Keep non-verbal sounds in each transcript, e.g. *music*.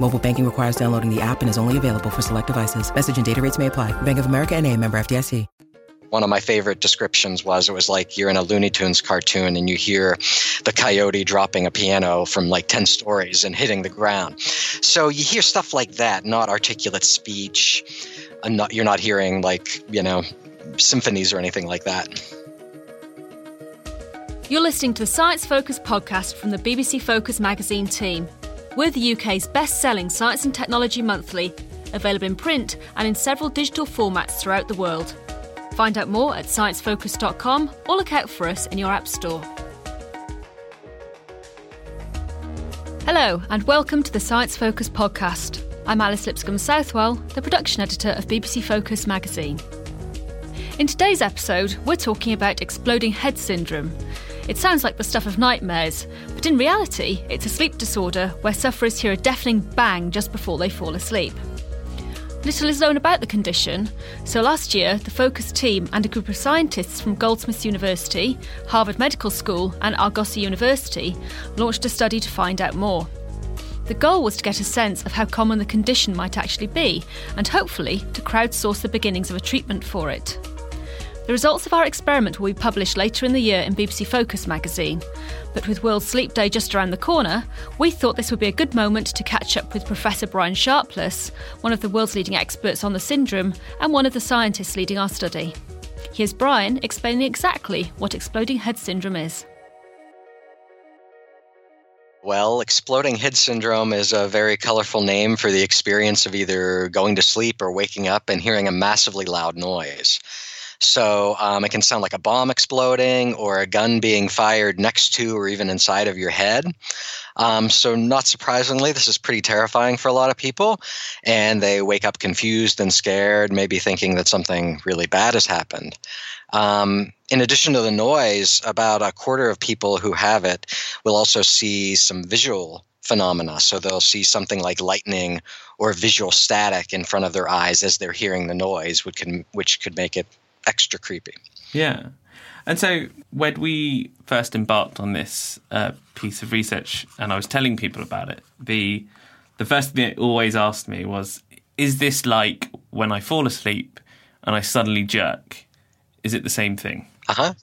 Mobile banking requires downloading the app and is only available for select devices. Message and data rates may apply. Bank of America and a member FDIC. One of my favorite descriptions was it was like you're in a Looney Tunes cartoon and you hear the coyote dropping a piano from like 10 stories and hitting the ground. So you hear stuff like that, not articulate speech. Uh, not, you're not hearing like, you know, symphonies or anything like that. You're listening to the Science Focus podcast from the BBC Focus magazine team. We're the UK's best selling science and technology monthly, available in print and in several digital formats throughout the world. Find out more at sciencefocus.com or look out for us in your App Store. Hello, and welcome to the Science Focus podcast. I'm Alice Lipscombe Southwell, the production editor of BBC Focus magazine. In today's episode, we're talking about exploding head syndrome. It sounds like the stuff of nightmares, but in reality, it's a sleep disorder where sufferers hear a deafening bang just before they fall asleep. Little is known about the condition, so last year the Focus team and a group of scientists from Goldsmiths University, Harvard Medical School, and Argosy University launched a study to find out more. The goal was to get a sense of how common the condition might actually be, and hopefully to crowdsource the beginnings of a treatment for it. The results of our experiment will be published later in the year in BBC Focus magazine. But with World Sleep Day just around the corner, we thought this would be a good moment to catch up with Professor Brian Sharpless, one of the world's leading experts on the syndrome and one of the scientists leading our study. Here's Brian explaining exactly what exploding head syndrome is. Well, exploding head syndrome is a very colorful name for the experience of either going to sleep or waking up and hearing a massively loud noise. So um, it can sound like a bomb exploding or a gun being fired next to or even inside of your head. Um, so, not surprisingly, this is pretty terrifying for a lot of people. And they wake up confused and scared, maybe thinking that something really bad has happened. Um, in addition to the noise, about a quarter of people who have it will also see some visual phenomena. So they'll see something like lightning or visual static in front of their eyes as they're hearing the noise, which can which could make it extra creepy. Yeah. And so when we first embarked on this uh, piece of research, and I was telling people about it, the the first thing they always asked me was, "Is this like when I fall asleep and I suddenly jerk? Is it the same thing?" Uh huh.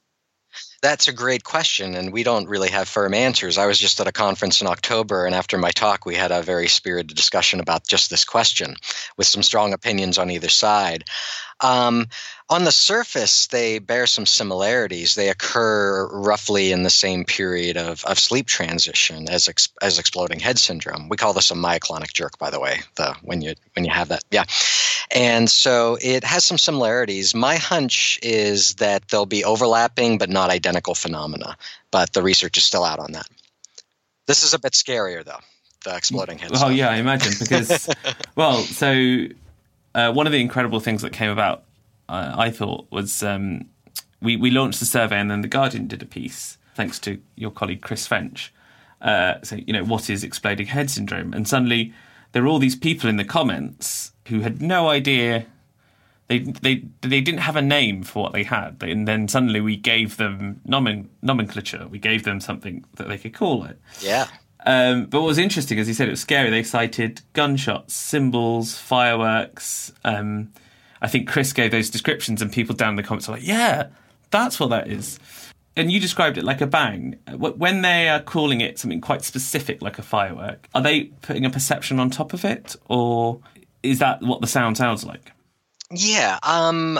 That's a great question, and we don't really have firm answers. I was just at a conference in October, and after my talk, we had a very spirited discussion about just this question with some strong opinions on either side. Um, on the surface, they bear some similarities. They occur roughly in the same period of, of sleep transition as ex, as exploding head syndrome. We call this a myoclonic jerk, by the way. The when you when you have that, yeah. And so it has some similarities. My hunch is that they'll be overlapping but not identical phenomena. But the research is still out on that. This is a bit scarier, though. The exploding head. Oh yeah, I imagine because *laughs* well, so uh, one of the incredible things that came about, uh, I thought, was um, we we launched the survey and then the Guardian did a piece, thanks to your colleague Chris French. Uh, so you know what is exploding head syndrome, and suddenly there were all these people in the comments who had no idea. They, they they didn't have a name for what they had, and then suddenly we gave them nomen, nomenclature. We gave them something that they could call it. Yeah. Um, but what was interesting, as you said, it was scary. They cited gunshots, cymbals, fireworks. Um, I think Chris gave those descriptions, and people down in the comments were like, "Yeah, that's what that is." And you described it like a bang. When they are calling it something quite specific, like a firework, are they putting a perception on top of it, or is that what the sound sounds like? Yeah. Um,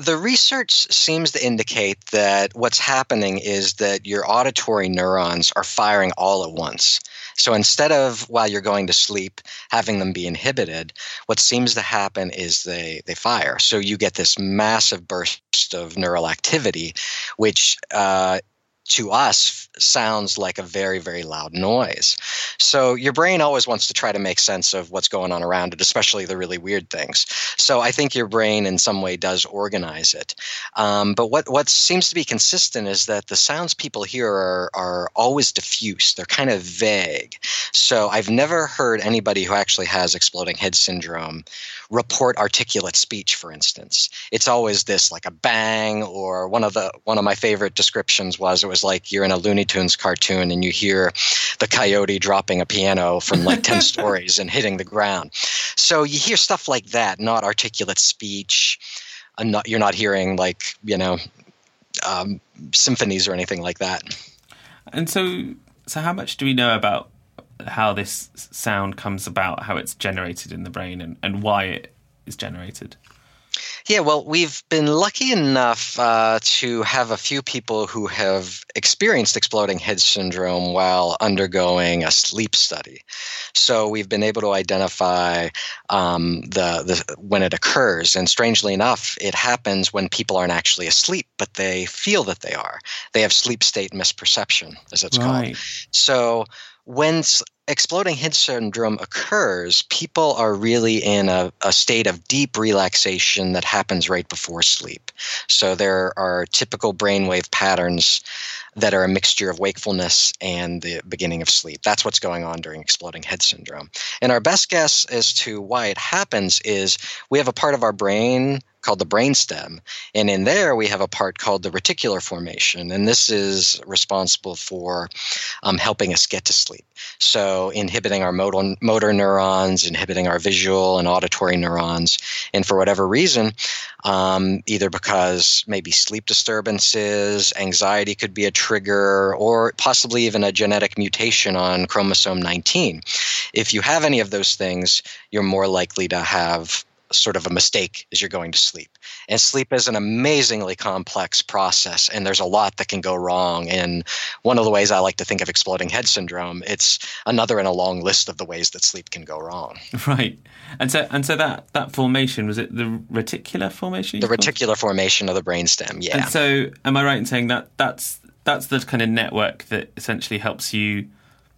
the research seems to indicate that what's happening is that your auditory neurons are firing all at once. So instead of while you're going to sleep having them be inhibited, what seems to happen is they they fire. So you get this massive burst of neural activity, which uh, to us sounds like a very very loud noise. So your brain always wants to try to make sense of what's going on around it especially the really weird things. So i think your brain in some way does organize it. Um, but what what seems to be consistent is that the sounds people hear are, are always diffuse. They're kind of vague. So i've never heard anybody who actually has exploding head syndrome report articulate speech for instance. It's always this like a bang or one of the one of my favorite descriptions was it was like you're in a looney tunes cartoon and you hear the coyote dropping a piano from like 10 *laughs* stories and hitting the ground so you hear stuff like that not articulate speech uh, not, you're not hearing like you know um, symphonies or anything like that And so, so how much do we know about how this sound comes about, how it's generated in the brain, and, and why it is generated? Yeah, well, we've been lucky enough uh, to have a few people who have experienced exploding head syndrome while undergoing a sleep study. So we've been able to identify um, the, the when it occurs, and strangely enough, it happens when people aren't actually asleep, but they feel that they are. They have sleep state misperception, as it's Right. called. So when exploding head syndrome occurs, people are really in a, a state of deep relaxation that happens right before sleep. So there are typical brainwave patterns that are a mixture of wakefulness and the beginning of sleep. That's what's going on during exploding head syndrome. And our best guess as to why it happens is we have a part of our brain called the brainstem, and in there we have a part called the reticular formation, and this is responsible for um, helping us get to sleep. So inhibiting our motor, motor neurons, inhibiting our visual and auditory neurons, and for whatever reason, um, either because maybe sleep disturbances, anxiety could be a trigger, or possibly even a genetic mutation on chromosome 19. If you have any of those things, you're more likely to have sort of a mistake as you're going to sleep. And sleep is an amazingly complex process, and there's a lot that can go wrong. And one of the ways I like to think of exploding head syndrome, it's another in a long list of the ways that sleep can go wrong. *laughs* Right. And so, and so that that formation was it the reticular formation? The it? reticular formation of the brainstem, yeah. And so, am I right in saying that that's that's the kind of network that essentially helps you,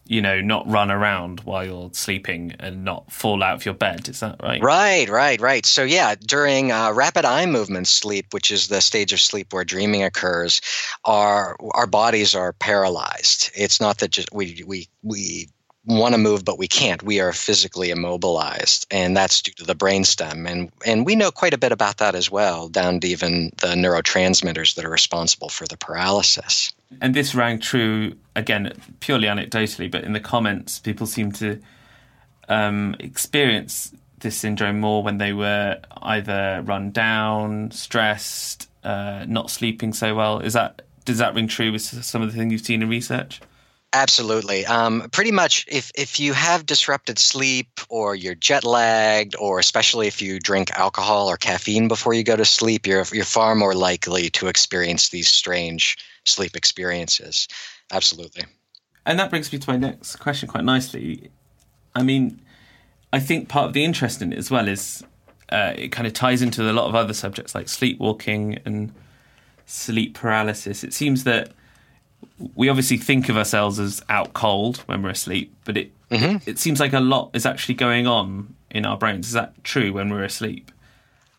you know, not run around while you're sleeping and not fall out of your bed? Is that right? Right, right, right. So yeah, during uh, rapid eye movement sleep, which is the stage of sleep where dreaming occurs, our our bodies are paralyzed. It's not that just we we we want to move but we can't. We are physically immobilized, and that's due to the brainstem. And and we know quite a bit about that as well, down to even the neurotransmitters that are responsible for the paralysis. And this rang true again, purely anecdotally, but in the comments, people seem to um, experience this syndrome more when they were either run down, stressed, uh, not sleeping so well. Is that does that ring true with some of the things you've seen in research? Absolutely. Um, pretty much, if, if you have disrupted sleep or you're jet lagged, or especially if you drink alcohol or caffeine before you go to sleep, you're, you're far more likely to experience these strange sleep experiences. Absolutely. And that brings me to my next question quite nicely. I mean, I think part of the interest in it as well is uh, it kind of ties into a lot of other subjects like sleepwalking and sleep paralysis. It seems that we obviously think of ourselves as out cold when we're asleep, but it mm-hmm. it seems like a lot is actually going on in our brains. Is that true when we're asleep?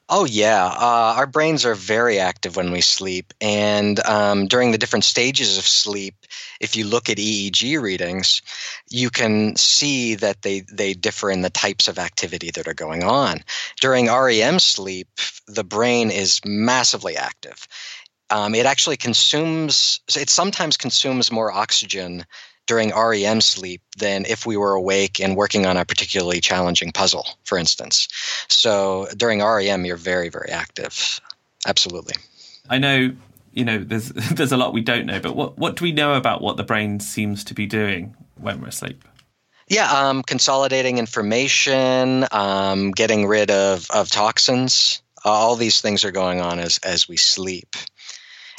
Oh, yeah. Uh, our brains are very active when we sleep. And um, during the different stages of sleep, if you look at EEG readings, you can see that they, they differ in the types of activity that are going on. During REM sleep, the brain is massively active. Um, it actually consumes, it sometimes consumes more oxygen during REM sleep than if we were awake and working on a particularly challenging puzzle, for instance. So during REM, you're very, very active. Absolutely. I know, you know, there's *laughs* there's a lot we don't know, but what what do we know about what the brain seems to be doing when we're asleep? Yeah, um, consolidating information, um, getting rid of, of toxins. all these things are going on as as we sleep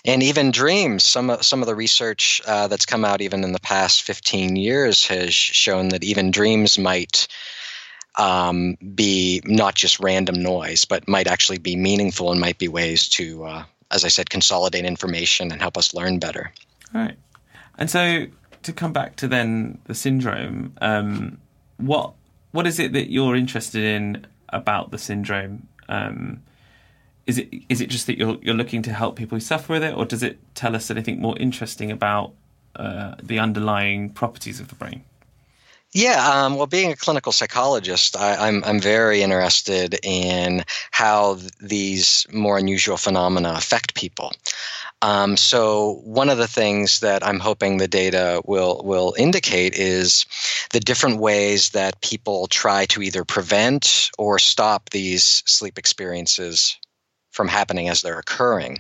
and even dreams. Some of, some of the research uh, that's come out even in the past 15 years has shown that even dreams might um, be not just random noise, but might actually be meaningful and might be ways to, uh, as I said, consolidate information and help us learn better. All right. And so to come back to then the syndrome, um, what what is it that you're interested in about the syndrome? Um, is it is it just that you're you're looking to help people who suffer with it, or does it tell us anything more interesting about uh, the underlying properties of the brain? Yeah, um, well, being a clinical psychologist, I, am I'm, I'm very interested in how th- these more unusual phenomena affect people. Um, so one of the things that I'm hoping the data will will indicate is the different ways that people try to either prevent or stop these sleep experiences from happening as they're occurring.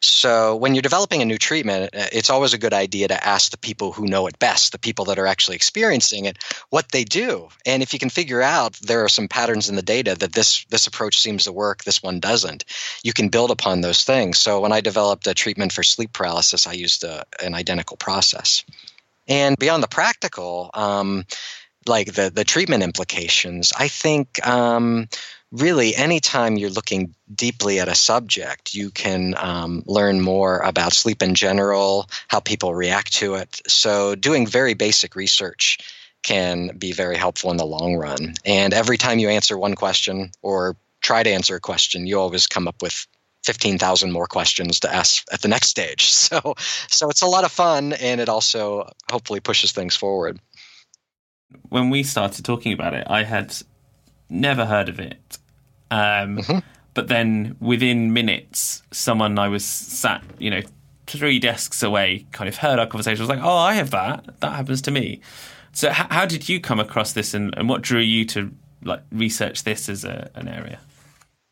So, when you're developing a new treatment, uh, it's always a good idea to ask the people who know it best, the people that are actually experiencing it, what they do. And if you can figure out there are some patterns in the data that this this approach seems to work, this one doesn't, you can build upon those things. So, when I developed a treatment for sleep paralysis, I used a, an identical process. And beyond the practical, um, like the the treatment implications, I think um, really anytime you're looking deeply at a subject, you can um, learn more about sleep in general, how people react to it. So, doing very basic research can be very helpful in the long run. And every time you answer one question or try to answer a question, you always come up with 15,000 more questions to ask at the next stage. *laughs* So, so it's a lot of fun and it also hopefully pushes things forward. When we started talking about it, I had never heard of it. Um, mm-hmm. But then within minutes, someone I was sat, you know, three desks away kind of heard our conversation. I was like, oh, I have that. That happens to me. So h- how did you come across this and, and what drew you to like research this as a, an area?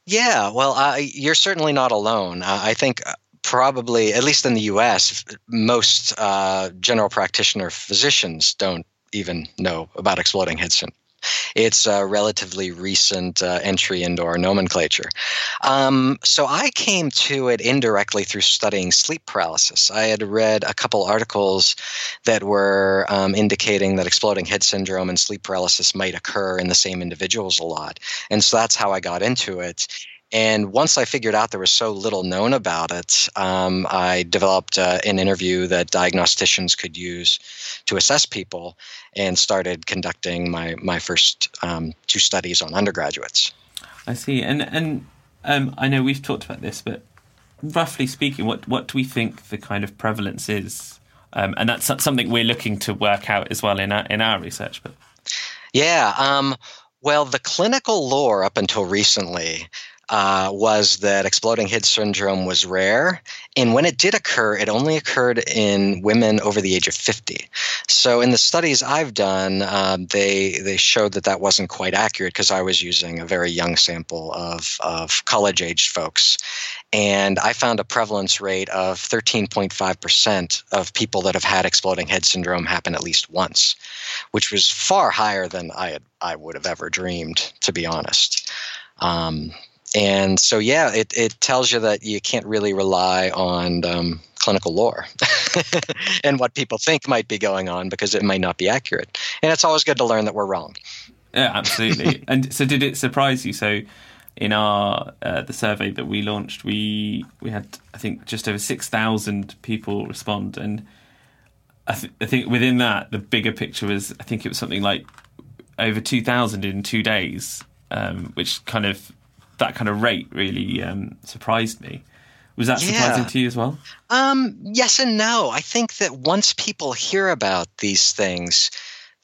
Yeah, well, uh, you're certainly not alone. Uh, I think uh, probably, at least in the U.S., most uh, general practitioner physicians don't even know about exploding head syndrome. It's a relatively recent uh, entry into our nomenclature. Um, so I came to it indirectly through studying sleep paralysis. I had read a couple articles that were um, indicating that exploding head syndrome and sleep paralysis might occur in the same individuals a lot. And so that's how I got into it. And once I figured out there was so little known about it, um, I developed uh, an interview that diagnosticians could use to assess people and started conducting my, my first um, two studies on undergraduates. I see. And, and um, I know we've talked about this, but roughly speaking, what, what do we think the kind of prevalence is? Um, and that's something we're looking to work out as well in our, in our research. But Yeah. Um, well, the clinical lore up until recently uh, was that exploding head syndrome was rare. And when it did occur, it only occurred in women over the age of 50. So in the studies I've done, uh, they, they showed that that wasn't quite accurate because I was using a very young sample of, of college aged folks. And I found a prevalence rate of 13.5% of people that have had exploding head syndrome happen at least once, which was far higher than I, had, I would have ever dreamed, to be honest. Um, and so yeah it, it tells you that you can't really rely on um, clinical lore *laughs* and what people think might be going on because it might not be accurate. And it's always good to learn that we're wrong. Yeah absolutely. *laughs* And so did it surprise you? So in our uh, the survey that we launched we we had i think just over 6000 people respond. And I, th- I think within that the bigger picture was i think it was something like over 2000 in two days um, which kind of that kind of rate really um, surprised me. Was that yeah. surprising to you as well? Um, yes and no. I think that once people hear about these things,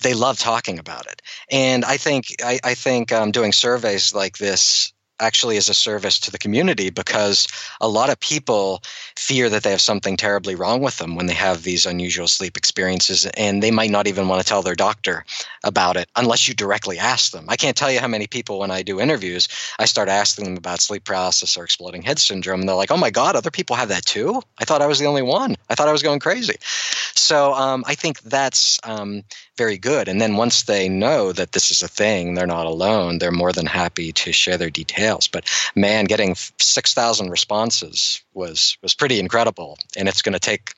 they love talking about it. And I think I, I think um, doing surveys like this actually is a service to the community because a lot of people fear that they have something terribly wrong with them when they have these unusual sleep experiences and they might not even want to tell their doctor about it unless you directly ask them. I can't tell you how many people when I do interviews, I start asking them about sleep paralysis or exploding head syndrome and they're like, "Oh my god, other people have that too? I thought I was the only one. I thought I was going crazy." So, um, I think that's um, very good. And then once they know that this is a thing, they're not alone, they're more than happy to share their details. But man, getting 6,000 responses was, was pretty incredible. And it's going to take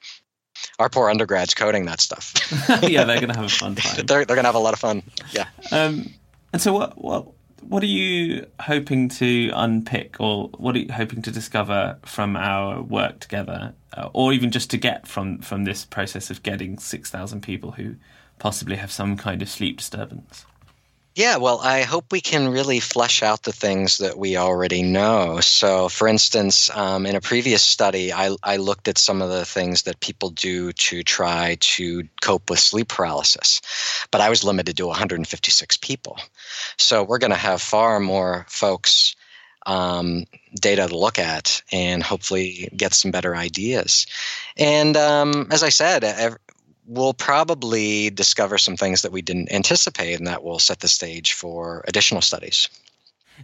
our poor undergrads coding that stuff. *laughs* yeah, they're going to have a fun *laughs* time. they're they're going to have a lot of fun. Yeah. Um, and so, what what what are you hoping to unpick, or what are you hoping to discover from our work together, uh, or even just to get from from this process of getting six thousand people who possibly have some kind of sleep disturbance? Yeah, well, I hope we can really flesh out the things that we already know. So, for instance, um, in a previous study, I, I, looked at some of the things that people do to try to cope with sleep paralysis, but I was limited to 156 people. So, we're going to have far more folks um, data to look at and hopefully get some better ideas. And um, as I said, we'll probably discover some things that we didn't anticipate, and that will set the stage for additional studies.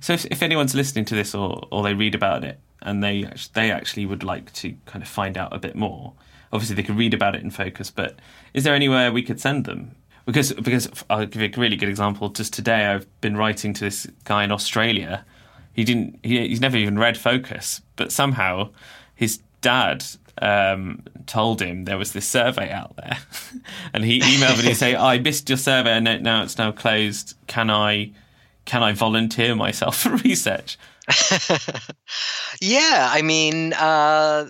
So, if, if anyone's listening to this or, or they read about it and they they actually would like to kind of find out a bit more, obviously they could read about it in Focus. But is there anywhere we could send them? Because because I'll give you a really good example. Just today, I've been writing to this guy in Australia. He didn't. He, he's never even read Focus, but somehow his dad um, told him there was this survey out there, *laughs* and he emailed me and say, "I missed your survey, and now it's now closed. Can I, can I volunteer myself *laughs* for research?" *laughs* yeah, I mean, uh,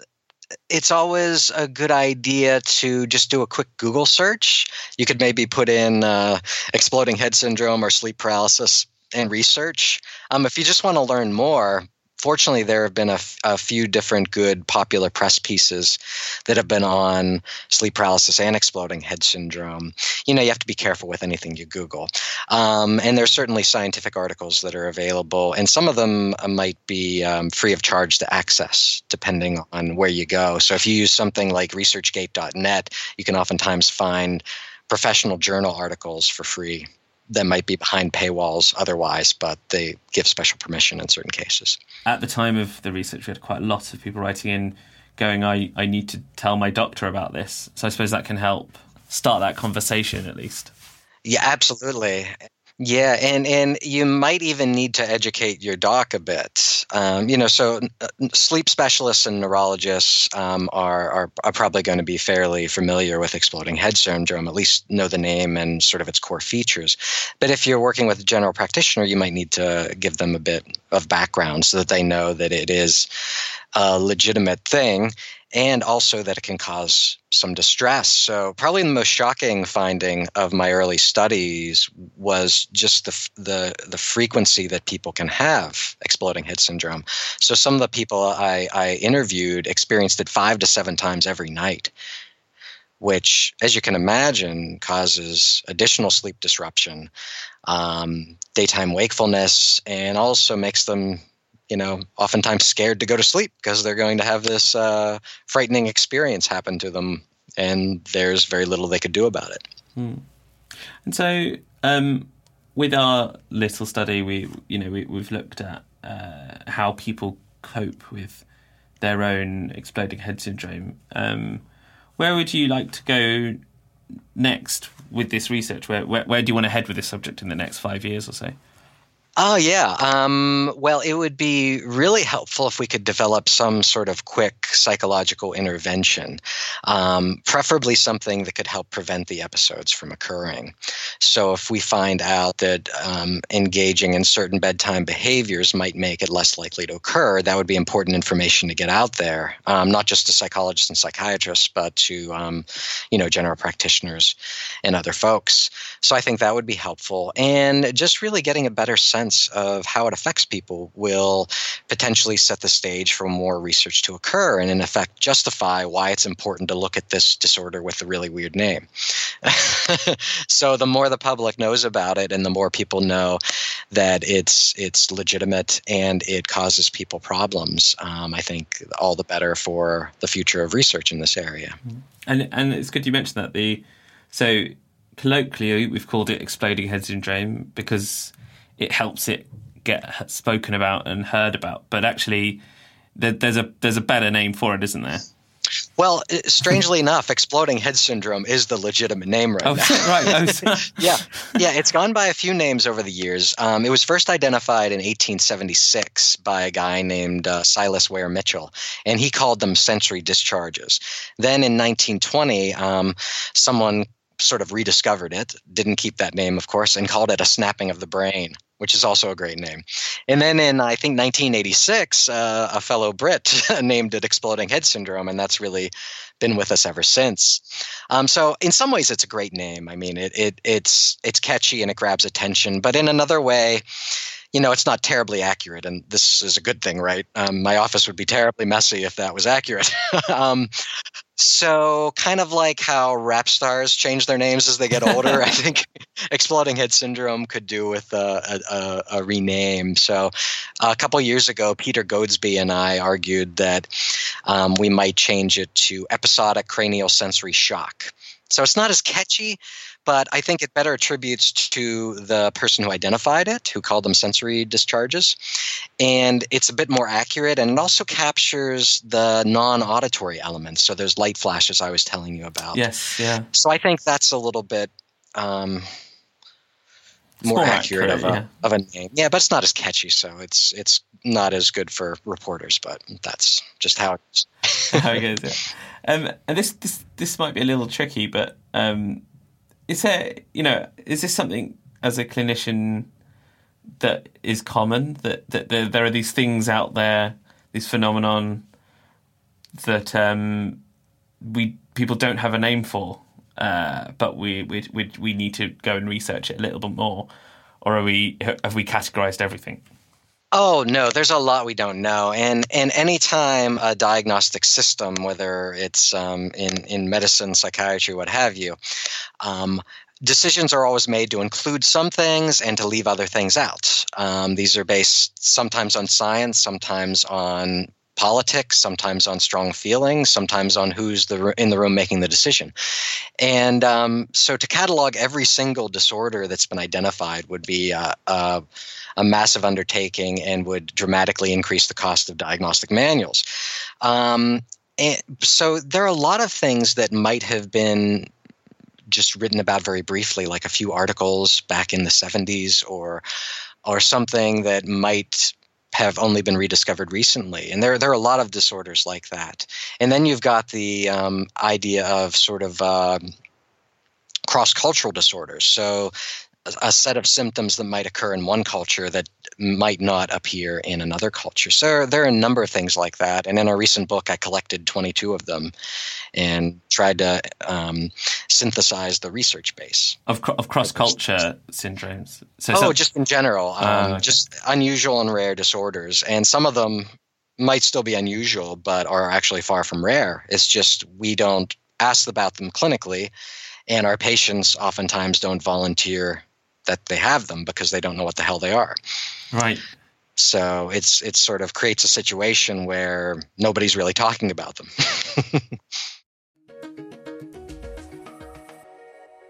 it's always a good idea to just do a quick Google search. You could maybe put in uh, exploding head syndrome or sleep paralysis and research. Um, if you just want to learn more, fortunately, there have been a, a few different good popular press pieces that have been on sleep paralysis and exploding head syndrome. You know, you have to be careful with anything you Google. Um, and there's certainly scientific articles that are available, and some of them uh, might be um, free of charge to access, depending on where you go. So if you use something like ResearchGate.net, you can oftentimes find professional journal articles for free that might be behind paywalls otherwise, but they give special permission in certain cases. At the time of the research, we had quite a lot of people writing in going, I, I need to tell my doctor about this. So I suppose that can help start that conversation at least. Yeah, absolutely. Yeah, and and you might even need to educate your doc a bit. Um, you know, so uh, sleep specialists and neurologists um, are, are, are probably going to be fairly familiar with exploding head syndrome, at least know the name and sort of its core features. But if you're working with a general practitioner, you might need to give them a bit of background so that they know that it is a legitimate thing and also that it can cause some distress. So, probably the most shocking finding of my early studies was just the the the frequency that people can have exploding head syndrome. So, some of the people I, I interviewed experienced it five to seven times every night, which, as you can imagine, causes additional sleep disruption, um, daytime wakefulness, and also makes them you know, oftentimes scared to go to sleep because they're going to have this uh, frightening experience happen to them, and there's very little they could do about it. Hmm. And so, um, with our little study, we you know we, we've looked at uh, how people cope with their own exploding head syndrome. Um, where would you like to go next with this research? Where, where, where do you want to head with this subject in the next five years or so? Oh, yeah. Um, well, it would be really helpful if we could develop some sort of quick psychological intervention, um, preferably something that could help prevent the episodes from occurring. So, if we find out that um, engaging in certain bedtime behaviors might make it less likely to occur, that would be important information to get out there, um, not just to psychologists and psychiatrists, but to um, you know general practitioners and other folks. So, I think that would be helpful, and just really getting a better sense sense of how it affects people will potentially set the stage for more research to occur and, in effect, justify why it's important to look at this disorder with a really weird name. *laughs* so, the more the public knows about it and the more people know that it's, it's legitimate and it causes people problems, um, I think all the better for the future of research in this area. And, and it's good you mentioned that. The So, colloquially, we've called it exploding head syndrome because it helps it get spoken about and heard about. But actually, there's a there's a better name for it, isn't there? Well, strangely *laughs* enough, exploding head syndrome is the legitimate name right oh, now. *laughs* right. Oh, *laughs* yeah, yeah. It's gone by a few names over the years. Um, it was first identified in 1876 by a guy named uh, Silas Weir Mitchell, and he called them sensory discharges. Then in 1920, um, someone sort of rediscovered it, didn't keep that name, of course, and called it a snapping of the brain which is also a great name. And then in I think 1986, uh, a fellow Brit *laughs* named it exploding head syndrome, and that's really been with us ever since. Um, so in some ways, it's a great name. I mean, it, it it's it's catchy and it grabs attention, but in another way. You know, it's not terribly accurate, and this is a good thing, right? Um, my office would be terribly messy if that was accurate. *laughs* um, so, kind of like how rap stars change their names as they get older, I *laughs* think exploding head syndrome could do with a, a, a rename. So, a couple years ago, Peter Goadsby and I argued that um, we might change it to episodic cranial sensory shock. So, it's not as catchy, but I think it better attributes to the person who identified it, who called them sensory discharges. And it's a bit more accurate, and it also captures the non auditory elements. So there's light flashes I was telling you about. Yes, yeah. So I think that's a little bit. Um, more, more, accurate, accurate of, a, yeah. of a name, yeah, but it's not as catchy, so it's it's not as good for reporters. But that's just how it is. *laughs* how it goes. Yeah. Um, and this this this might be a little tricky, but um, is there you know is this something as a clinician that is common that that there, there are these things out there these phenomenon that um, we people don't have a name for uh, but we, we we we need to go and research it a little bit more or are we have we categorized everything Oh no, there's a lot we don't know, and and anytime a diagnostic system, whether it's um, in in medicine, psychiatry, what have you, um, decisions are always made to include some things and to leave other things out. Um, these are based sometimes on science, sometimes on politics, sometimes on strong feelings, sometimes on who's the in the room making the decision. And um, so, to catalog every single disorder that's been identified would be uh, uh, a massive undertaking and would dramatically increase the cost of diagnostic manuals. Um, and so there are a lot of things that might have been just written about very briefly, like a few articles back in the 70s or or something that might have only been rediscovered recently. And there, there are a lot of disorders like that. And then you've got the um, idea of sort of uh, cross cultural disorders. So a set of symptoms that might occur in one culture that might not appear in another culture. So there are a number of things like that. And in a recent book, I collected 22 of them and tried to um, synthesize the research base of, of cross culture syndromes. So oh, some- just in general, um, uh, okay. just unusual and rare disorders, and some of them might still be unusual, but are actually far from rare. It's just we don't ask about them clinically, and our patients oftentimes don't volunteer that they have them because they don't know what the hell they are. Right. So it's it sort of creates a situation where nobody's really talking about them. *laughs*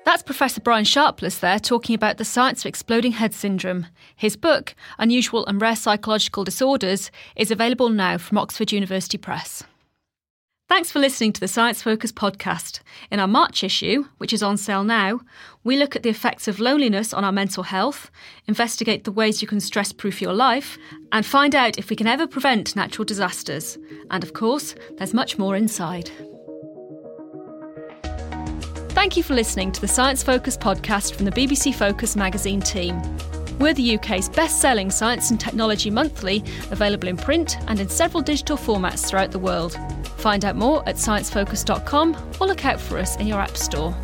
That's Professor Brian Sharpless there talking about the science of exploding head syndrome. His book, Unusual and Rare Psychological Disorders, is available now from Oxford University Press. Thanks for listening to the Science Focus podcast. In our March issue, which is on sale now, we look at the effects of loneliness on our mental health, investigate the ways you can stress proof your life, and find out if we can ever prevent natural disasters. And of course, there's much more inside. Thank you for listening to the Science Focus podcast from the BBC Focus magazine team. We're the UK's best selling science and technology monthly, available in print and in several digital formats throughout the world. Find out more at sciencefocus.com or look out for us in your App Store.